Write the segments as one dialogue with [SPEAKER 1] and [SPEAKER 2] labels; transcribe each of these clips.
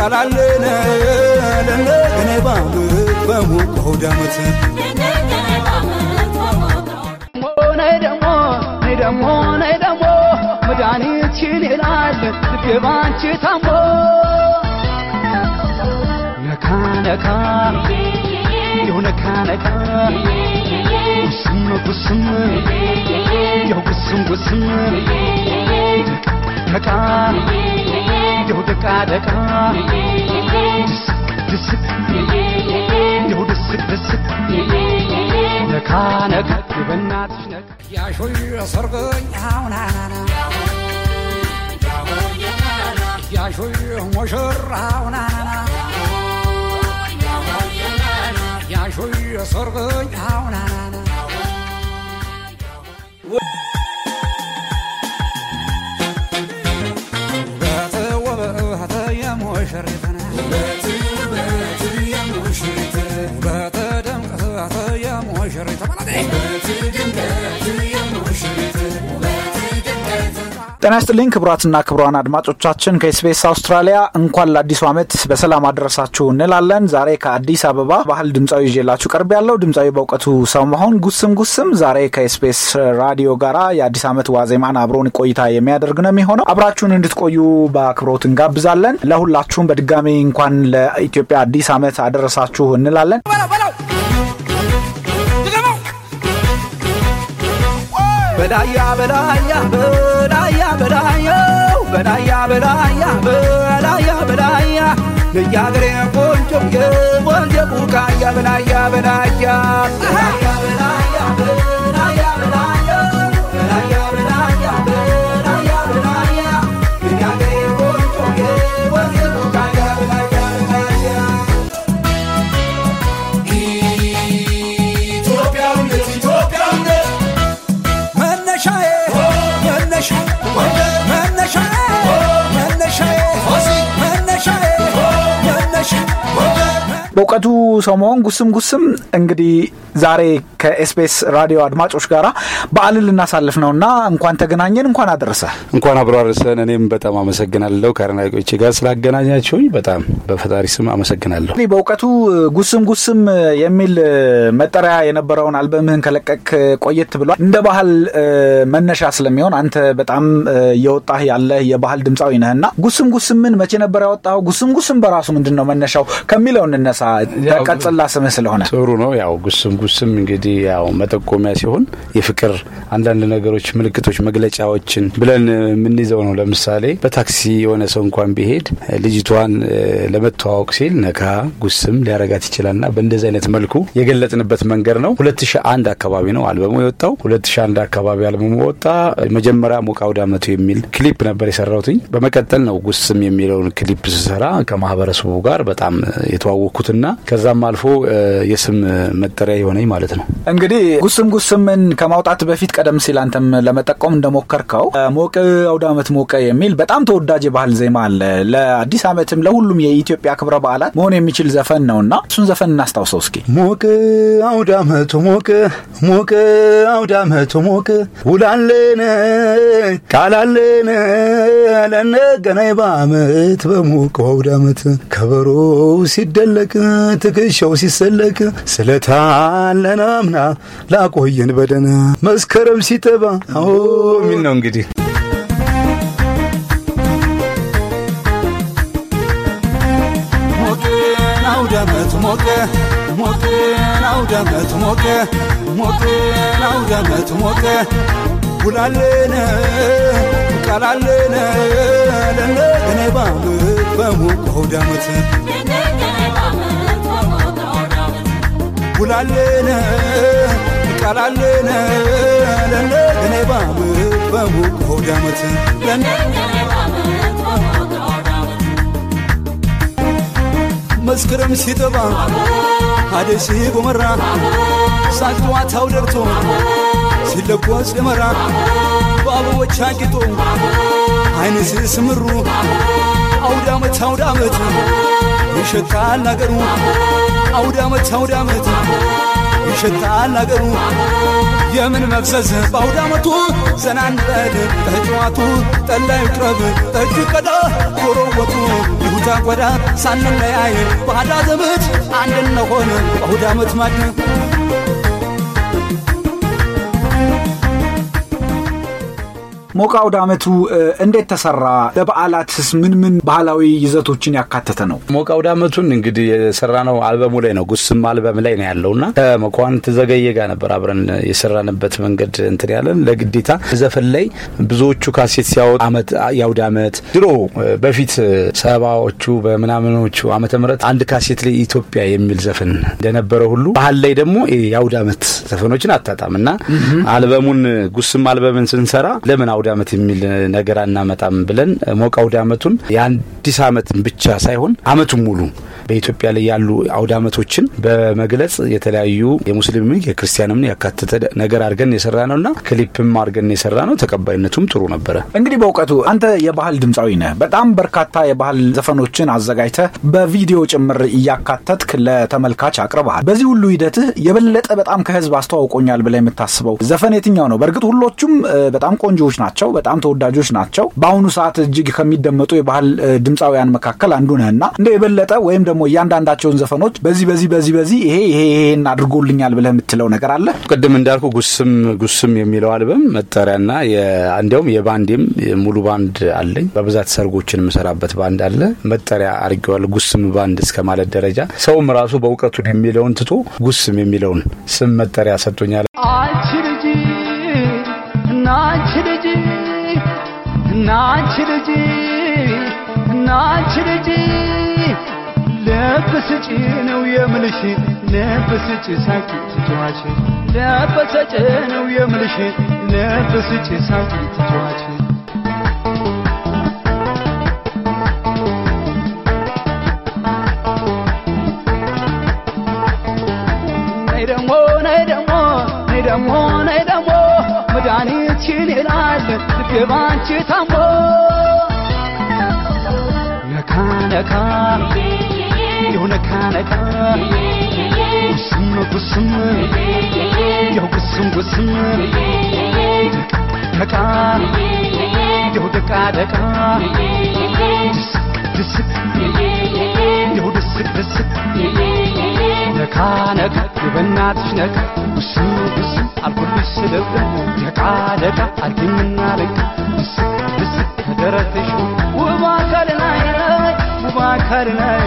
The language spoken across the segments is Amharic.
[SPEAKER 1] ውላለን ቃላለን ለነገኔ ባምት በሞቅ አውዳመት
[SPEAKER 2] ነይ ደሞ ነይ ደሞ ነይ ደሞ መድኃኒትሽን ይላል ልቤ ባንቺ ታሞ ነካ ነካ ያው ነካ ነካ ጉስም ጉስም ያው ጉስም ጉስም ነካ ያው ደቃ ደቃ ድስቅ ድስቅ ያው ድስቅ ድስቅ ነካ ነካ የበናትሽ ነካ
[SPEAKER 3] ያሾይ ሰርገኛው ናናና ያሾይ ሙሽራው ናናና ያሾይ ሰርገኛው ናናና
[SPEAKER 4] ጤና ይስጥልኝ ክቡራትና ክቡራን አድማጮቻችን ከ SBS አውስትራሊያ እንኳን ለአዲሱ ዓመት በሰላም አደረሳችሁ እንላለን። ዛሬ ከአዲስ አበባ ባህል ድምፃዊ ይዤላችሁ ቀርብ ያለው ድምፃዊ በእውቀቱ ሰው መሆን ጉስም ጉስም ዛሬ ከ SBS ራዲዮ ጋራ የአዲስ ዓመት ዋዜማን አብሮን ቆይታ የሚያደርግ ነው የሚሆነው። አብራችሁን እንድትቆዩ በአክብሮት እንጋብዛለን። ለሁላችሁም በድጋሚ እንኳን ለኢትዮጵያ አዲስ ዓመት አደረሳችሁ እንላለን።
[SPEAKER 2] በዳያ በዳያ በዳያ በዳያ በዳያ በዳያ በዳያ በዳያ የያገሬ ቆንጆ የወንዝ ቡቃያ በዳያ በዳያ በዳያ በዳያ
[SPEAKER 4] በእውቀቱ መሆን ጉስም ጉስም እንግዲህ ዛሬ ከኤስቢኤስ ራዲዮ አድማጮች ጋራ በዓልን ልናሳልፍ ነው እና እንኳን ተገናኘን፣ እንኳን አደረሰ።
[SPEAKER 5] እንኳን አብሮ አደረሰን። እኔም በጣም አመሰግናለሁ ከአድናቂዎቼ ጋር ስላገናኛችሁኝ በጣም በፈጣሪ ስም አመሰግናለሁ።
[SPEAKER 4] በእውቀቱ ጉስም ጉስም የሚል መጠሪያ የነበረውን አልበምህን ከለቀቅ ቆየት ብሏል። እንደ ባህል መነሻ ስለሚሆን አንተ በጣም እየወጣህ ያለህ የባህል ድምፃዊ ነህና ጉስም ጉስምን መቼ ነበር ያወጣው? ጉስም ጉስም በራሱ ምንድን ነው መነሻው ከሚለው እንነሳ። ቀጽላ ስምህ ስለሆነ
[SPEAKER 5] ጥሩ ነው። ያው ጉስም ጉስም እንግዲህ ያው መጠቆሚያ ሲሆን የፍቅር አንዳንድ ነገሮች፣ ምልክቶች፣ መግለጫዎችን ብለን የምንይዘው ነው። ለምሳሌ በታክሲ የሆነ ሰው እንኳን ቢሄድ ልጅቷን ለመተዋወቅ ሲል ነካ ጉስም ሊያረጋት ይችላልና በእንደዚህ አይነት መልኩ የገለጥንበት መንገድ ነው። 2001 አካባቢ ነው አልበሙ የወጣው። 2001 አካባቢ አልበሙ ወጣ። መጀመሪያ ሞቅ አውደ ዓመቱ የሚል ክሊፕ ነበር የሰራሁትኝ። በመቀጠል ነው ጉስም የሚለውን ክሊፕ ስሰራ ከማህበረሰቡ ጋር በጣም የተዋወቅኩትና ከዛም አልፎ የስም መጠሪያ የሆነኝ ማለት ነው።
[SPEAKER 4] እንግዲህ ጉስም ጉስምን ከማውጣት በፊት ቀደም ሲል አንተም ለመጠቆም እንደሞከርከው ሞቅ አውደ ዓመት ሞቀ የሚል በጣም ተወዳጅ የባህል ዜማ አለ። ለአዲስ ዓመትም ለሁሉም የኢትዮጵያ ክብረ በዓላት መሆን የሚችል ዘፈን ነውና እሱን ዘፈን እናስታውሰው እስኪ።
[SPEAKER 1] ሞቅ አውዳመቱ ሞቅ ሞቅ አውዳመቱ ሞቅ ውላለን ቃላለን ለነገናይ በአመት በሞቅ አውዳመት ከበሮ ሲደለቅ ትከሻው ሲሰለቅ ስለታለና ምና ላቆየን በደና መስከረም ሲጠባ። አዎ የሚል ነው እንግዲህ። ደመት ሞቀ ሞቀ ናው ደመት ሞቀ ሞቀ ውላለነ ቃላለነ ለነ ገኔባ ምበሙ ቆዳመት ለነ መስከረም ሲጠባ አደይ ሲጎመራ ሳቅጨዋታው ደርቶ ሲለጓዝ ደመራ በአበቦች አጊጦ አይን ሲስምሩ አውዳመት አውዳመት ይሸታል አገሩ። አውዳመት አውዳመት ይሸታል አገሩ። የምን መፍዘዝ በአውዳመቱ? ዘና እንበል ተጫዋቱ ጠላ ይቅረብ። ጠጅ ቀዳ ዶሮ ወጡ ይሁታ ጓዳ ሳንለያይ ባዳ ዘመድ አንድ እንሆን። በአውዳመት ማድነቅ
[SPEAKER 4] ሞቃ አውደ ዓመቱ እንዴት ተሰራ? ለበዓላትስ ምን ምን ባህላዊ ይዘቶችን ያካተተ ነው?
[SPEAKER 5] ሞቅ አውደ ዓመቱን እንግዲህ የሰራ ነው አልበሙ ላይ ነው ጉስም አልበም ላይ ነው ያለውና ከመኳንንት ዘገየ ጋር ነበር አብረን የሰራንበት መንገድ እንትን ያለን ለግዴታ ዘፈን ላይ ብዙዎቹ ካሴት ሲያወጡ አመት የአውደ ዓመት ድሮ በፊት ሰባዎቹ በምናምኖቹ ዓመተ ምህረት አንድ ካሴት ላይ ኢትዮጵያ የሚል ዘፈን እንደነበረ ሁሉ ባህል ላይ ደግሞ የአውደ ዓመት ዘፈኖችን አታጣም እና አልበሙን ጉስም አልበምን ስንሰራ ለምን አውደ ዓመት የሚል ነገር አናመጣም ብለን ሞቅ አውደ ዓመቱን የአዲስ ዓመትን ብቻ ሳይሆን ዓመቱን ሙሉ በኢትዮጵያ ላይ ያሉ አውደ ዓመቶችን በመግለጽ የተለያዩ የሙስሊም የክርስቲያንም ያካተተ ነገር አድርገን የሰራ ነውና ክሊፕም አድርገን የሰራ ነው። ተቀባይነቱም ጥሩ ነበረ።
[SPEAKER 4] እንግዲህ በእውቀቱ አንተ የባህል ድምፃዊ ነህ። በጣም በርካታ የባህል ዘፈኖችን አዘጋጅተህ በቪዲዮ ጭምር እያካተትክ ለተመልካች አቅርበሃል። በዚህ ሁሉ ሂደትህ የበለጠ በጣም ከህዝብ አስተዋውቆኛል ብለህ የምታስበው ዘፈን የትኛው ነው? በእርግጥ ሁሎቹም በጣም ቆንጆዎች ናቸው፣ በጣም ተወዳጆች ናቸው። በአሁኑ ሰዓት እጅግ ከሚደመጡ የባህል ድምፃውያን መካከል አንዱ ነህና እንደ የበለጠ ወይም ደግሞ እያንዳንዳቸውን ዘፈኖች በዚህ በዚህ በዚህ በዚህ ይሄ ይሄ ይሄን አድርጎልኛል ብለህ የምትለው ነገር አለ?
[SPEAKER 5] ቅድም እንዳልኩ ጉስም ጉስም የሚለው አልበም መጠሪያና እንዲያውም የባንዴም ሙሉ ባንድ አለኝ። በብዛት ሰርጎችን የምሰራበት ባንድ አለ። መጠሪያ አድርጌዋለሁ ጉስም ባንድ እስከ ማለት ደረጃ ሰውም ራሱ በእውቀቱን የሚለውን ትቶ ጉስም የሚለውን ስም መጠሪያ ሰጥቶኛል።
[SPEAKER 2] አንቺ ልጅ እናንቺ ልጅ እናንቺ ልጅ እናንቺ ልጅ ልብ ስጪ ነው የምልሽ ልብ ስጪ ሳቂ ትተዋች ልብ ስጪ ነው የምልሽ ልብ ስጪ ሳቂ ትተዋች ነይ ደሞ ነይ ደሞ ነይ ደሞ ነይ ደሞ መድኃኒትሽን ይላል ልቤ ባንቺ ታሞ ነካ ነካ ይሁ ነካ ነካ ጉስም ጉስም ይሁ ጉስም ጉስም ደቃ ይሁ ደቃ ደቃ ድስቅ ድስቅ ይሁ ድስቅ ድስቅ ነካ ነካ በእናትሽ ነካ ጉስም ጉስም ውብ አካል ናይ ውብ አካል ናይ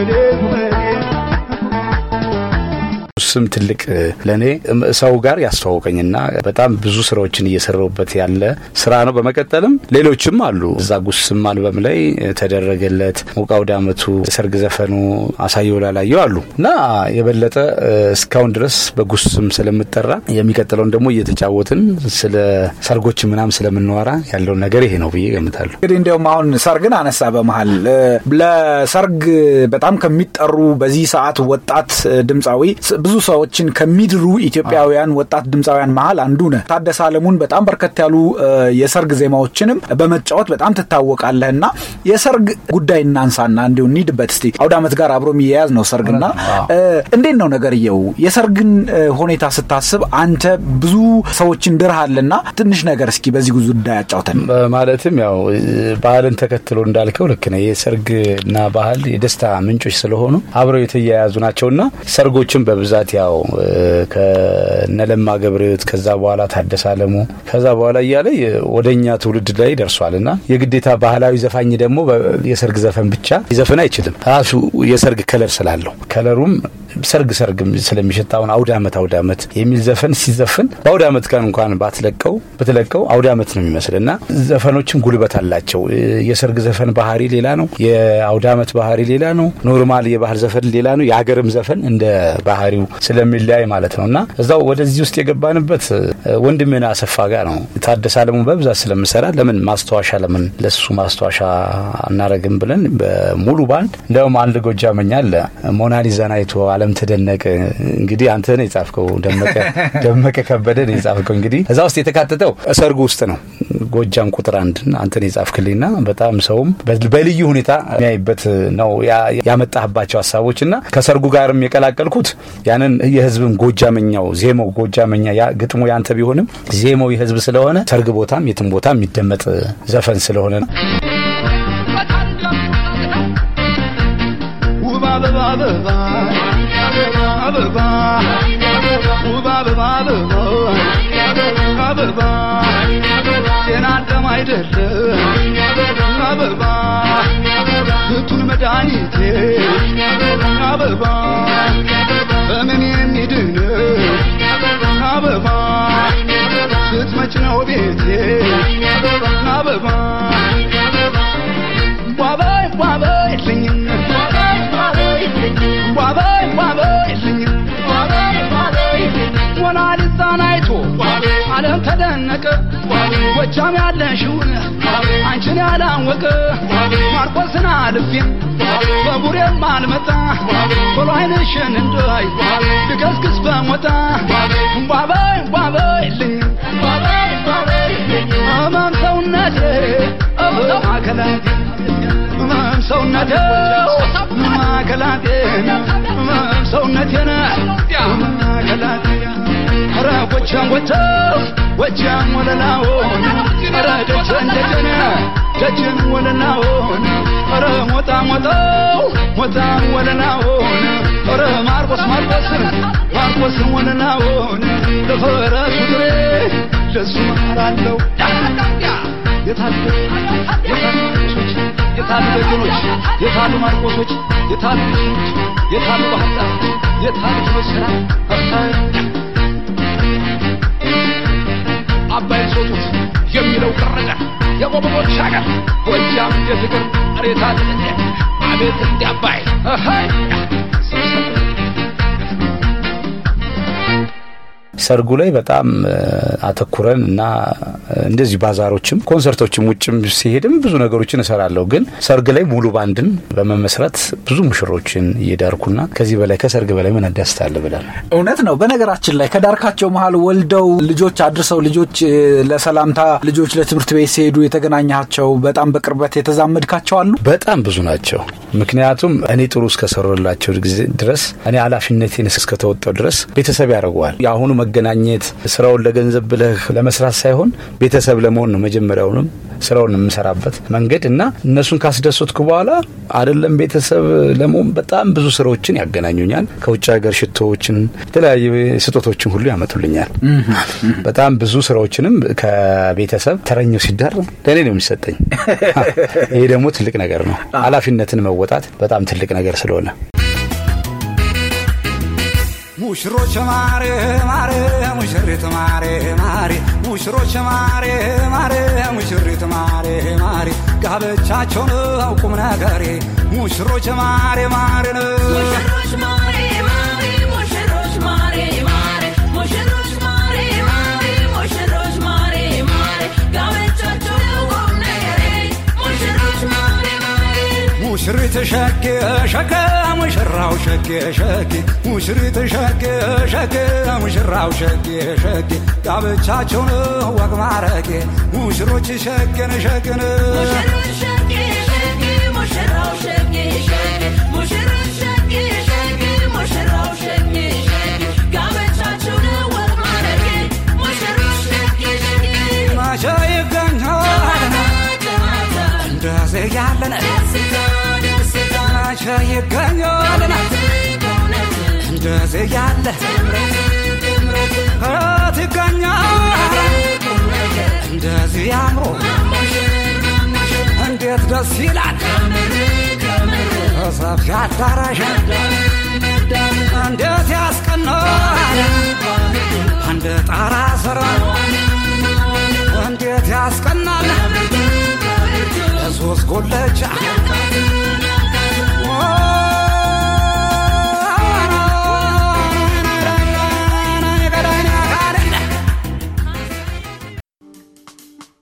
[SPEAKER 2] it is.
[SPEAKER 5] ስም ትልቅ ለእኔ ሰው ጋር ያስተዋወቀኝና በጣም ብዙ ስራዎችን እየሰራውበት ያለ ስራ ነው። በመቀጠልም ሌሎችም አሉ። እዛ ጉስም አልበም ላይ ተደረገለት ሞቅ አውደ ዓመቱ ሰርግ ዘፈኑ አሳየው ላላየው አሉ እና የበለጠ እስካሁን ድረስ በጉስም ስለምጠራ የሚቀጥለውን ደግሞ እየተጫወትን ስለ ሰርጎች ምናም ስለምንዋራ ያለውን ነገር ይሄ ነው ብዬ ገምታለሁ።
[SPEAKER 4] እንግዲህ እንዲያውም አሁን ሰርግን አነሳ በመሀል ለሰርግ በጣም ከሚጠሩ በዚህ ሰዓት ወጣት ድምፃዊ ብዙ ሰዎችን ከሚድሩ ኢትዮጵያውያን ወጣት ድምፃውያን መሀል አንዱ ነህ። ታደሰ አለሙን በጣም በርከት ያሉ የሰርግ ዜማዎችንም በመጫወት በጣም ትታወቃለህ እና የሰርግ ጉዳይ እናንሳና እንዲሁ እንሂድበት እስቲ። አውደ ዓመት ጋር አብሮ የሚያያዝ ነው ሰርግና እንዴት ነው ነገርየው? የሰርግን ሁኔታ ስታስብ አንተ ብዙ ሰዎችን ድርሃልና ትንሽ ነገር እስኪ በዚህ ጉዳይ ያጫውተን።
[SPEAKER 5] ማለትም ያው ባህልን ተከትሎ እንዳልከው ልክ ነው። የሰርግና ባህል የደስታ ምንጮች ስለሆኑ አብረው የተያያዙ ናቸውና ሰርጎችን በብዛት በብዛት ያው ከነለማ ገብረሕይወት ከዛ በኋላ ታደሰ አለሙ ከዛ በኋላ እያለ ወደኛ ትውልድ ላይ ደርሷል እና የግዴታ ባህላዊ ዘፋኝ ደግሞ የሰርግ ዘፈን ብቻ ሊዘፍን አይችልም። ራሱ የሰርግ ከለር ስላለው ከለሩም ሰርግ ሰርግ ስለሚሸት አሁን አውደ አመት አውደ አመት የሚል ዘፈን ሲዘፍን በአውደ አመት ቀን እንኳን ባትለቀው ብትለቀው አውደ አመት ነው የሚመስል እና ዘፈኖችም ጉልበት አላቸው። የሰርግ ዘፈን ባህሪ ሌላ ነው። የአውደ አመት ባህሪ ሌላ ነው። normal የባህል ዘፈን ሌላ ነው። የሀገርም ዘፈን እንደ ባህሪው ስለሚለያይ ማለት ነው እና እዛው ወደዚህ ውስጥ የገባንበት ወንድሜን አሰፋ ጋር ነው። ታደሰ አለሙ በብዛት ስለምሰራ ለምን ማስታወሻ ለምን ለሱ ማስታወሻ አናረግም ብለን በሙሉ ባንድ እንዲያውም አንድ ጎጃመኛ አለ ሞናሊዛን አይቶ አለም ተደነቀ። እንግዲህ አንተ ነው የጻፍከው፣ ደመቀ ከበደ ነው የጻፍከው። እንግዲህ እዛ ውስጥ የተካተተው ሰርጉ ውስጥ ነው። ጎጃም ቁጥር አንድ አንተ ነው የጻፍክልኝና በጣም ሰውም በልዩ ሁኔታ የሚያይበት ነው ያመጣህባቸው ሀሳቦች እና ከሰርጉ ጋርም የቀላቀልኩት ያንን የህዝብም ጎጃመኛው ዜማው ጎጃመኛ ግጥሙ ያንተ ቢሆንም ዜማው የህዝብ ስለሆነ ሰርግ ቦታም የትም ቦታ የሚደመጥ ዘፈን ስለሆነ
[SPEAKER 2] አበባ በምን የሚድን? አበባ ስትመጭ ነው ቤቴ። አበባ ዋበይ ዋበይ ልኝም ዋበይ ዋበይ ልኝም ሞናሊዛን አይቶ ዓለም ተደነቀ። ጎጃም ያለሽውን አንቺን ያላወቀ ማርቆስን አልፌም በቡሬም አልመጣ ቶሎ አይንሽን እንዳይ ልገስግስ ዋበይ ዋበይ ልኝም እመም ሰውነቴ ማዕከላቴ እመም ሰውነቴ ማዕከላቴ እመም ሰውነቴን ማዕከላቴ ኧረ ጎጃም ጎጃም ጎጃም ወለላውን ኧረ ደጀን ደጀን ደጀን ወለላውን ኧረ ሞጣ ሞጣው ሞጣ ወለላውን ኧረ ማርቆስ ማርቆስን ማርቆስን ወለላውን ለፈረሱ ድሬ ለሱ ማራለው የታሉ የታሉ የታሉ ደጀኖች የታሉ ማርቆሶች የታሉ የታሉ ባህርዳር የታሉ መስራ አባይ ሶጡት የሚለው ቀረቀ የቆበቆች ሀገር ጎጃም የፍቅር ሬታ አቤት እንዲ
[SPEAKER 5] ሰርጉ ላይ በጣም አተኩረን እና እንደዚህ ባዛሮችም ኮንሰርቶችም ውጭም ሲሄድም ብዙ ነገሮችን እሰራለሁ። ግን ሰርግ ላይ ሙሉ ባንድን በመመስረት ብዙ ሙሽሮችን እየዳርኩና ከዚህ በላይ ከሰርግ በላይ ምን አለ ብላል።
[SPEAKER 4] እውነት ነው። በነገራችን ላይ ከዳርካቸው መሀል ወልደው ልጆች አድርሰው ልጆች ለሰላምታ ልጆች ለትምህርት ቤት ሲሄዱ የተገናኛቸው በጣም በቅርበት የተዛመድካቸው አሉ?
[SPEAKER 5] በጣም ብዙ ናቸው። ምክንያቱም እኔ ጥሩ እስከሰሩላቸው ድረስ እኔ ኃላፊነቴን እስከተወጣው ድረስ ቤተሰብ ያደርገዋል። የአሁኑ መገናኘት ስራውን ለገንዘብ ብለህ ለመስራት ሳይሆን ቤተሰብ ለመሆን ነው መጀመሪያውንም ስራውን የምሰራበት መንገድ እና እነሱን ካስደሰትኩ በኋላ አይደለም ቤተሰብ ለመሆን በጣም ብዙ ስራዎችን ያገናኙኛል። ከውጭ ሀገር ሽቶዎችን፣ የተለያዩ ስጦቶችን ሁሉ ያመጡልኛል። በጣም ብዙ ስራዎችንም ከቤተሰብ ተረኛው ሲዳር ለእኔ ነው የሚሰጠኝ። ይሄ ደግሞ ትልቅ ነገር ነው። ኃላፊነትን መወጣት በጣም ትልቅ ነገር ስለሆነ
[SPEAKER 3] ሙሽሮች ማሬ ማሬ ሙሽሪት ማሬ ማሬ ሙሽሮች ማሬ ማሬ ሙሽሪት ማሬ ማሬ ጋብቻቸው ነው ቁም ነገሬ ሙሽሮች ማሬ ማሬ
[SPEAKER 6] ሙሽሮች ማሬ ማሬ ሙሽሮች ማሬ
[SPEAKER 3] ሙሽሪት ሸኬ ሸኬ ሙሽራው ሸኬ ሸኬ ሙሽሪት ሸኬ ሸኬ ሙሽራው ሸኬ ሸኬ ጋብቻቸው ነው ወግ ማረጌ ሙሽሮች ሸኬን ሸኬን
[SPEAKER 6] ሙሽሮች ሸቄ ሸቄ ሙሽራው ሸቄ ሸቄ ሙሽሮች ሸቄ ሸቄ ሙሽራው ሸቄ ሸቄ ጋብቻቸው ነው ወግ ማረጌ ሙሽሮች ሸቄ ሸቄ
[SPEAKER 3] መቼ ይገኛል እንደዚህ ያለን መቼ ይገኛል
[SPEAKER 5] እንደዚህ ያለ ያምሮ እንዴት ደስ ይላል ሰፊ እንዴት ያስቀናል አንድ ጣራ ስር እንዴት ያስቀናል ጎለቻ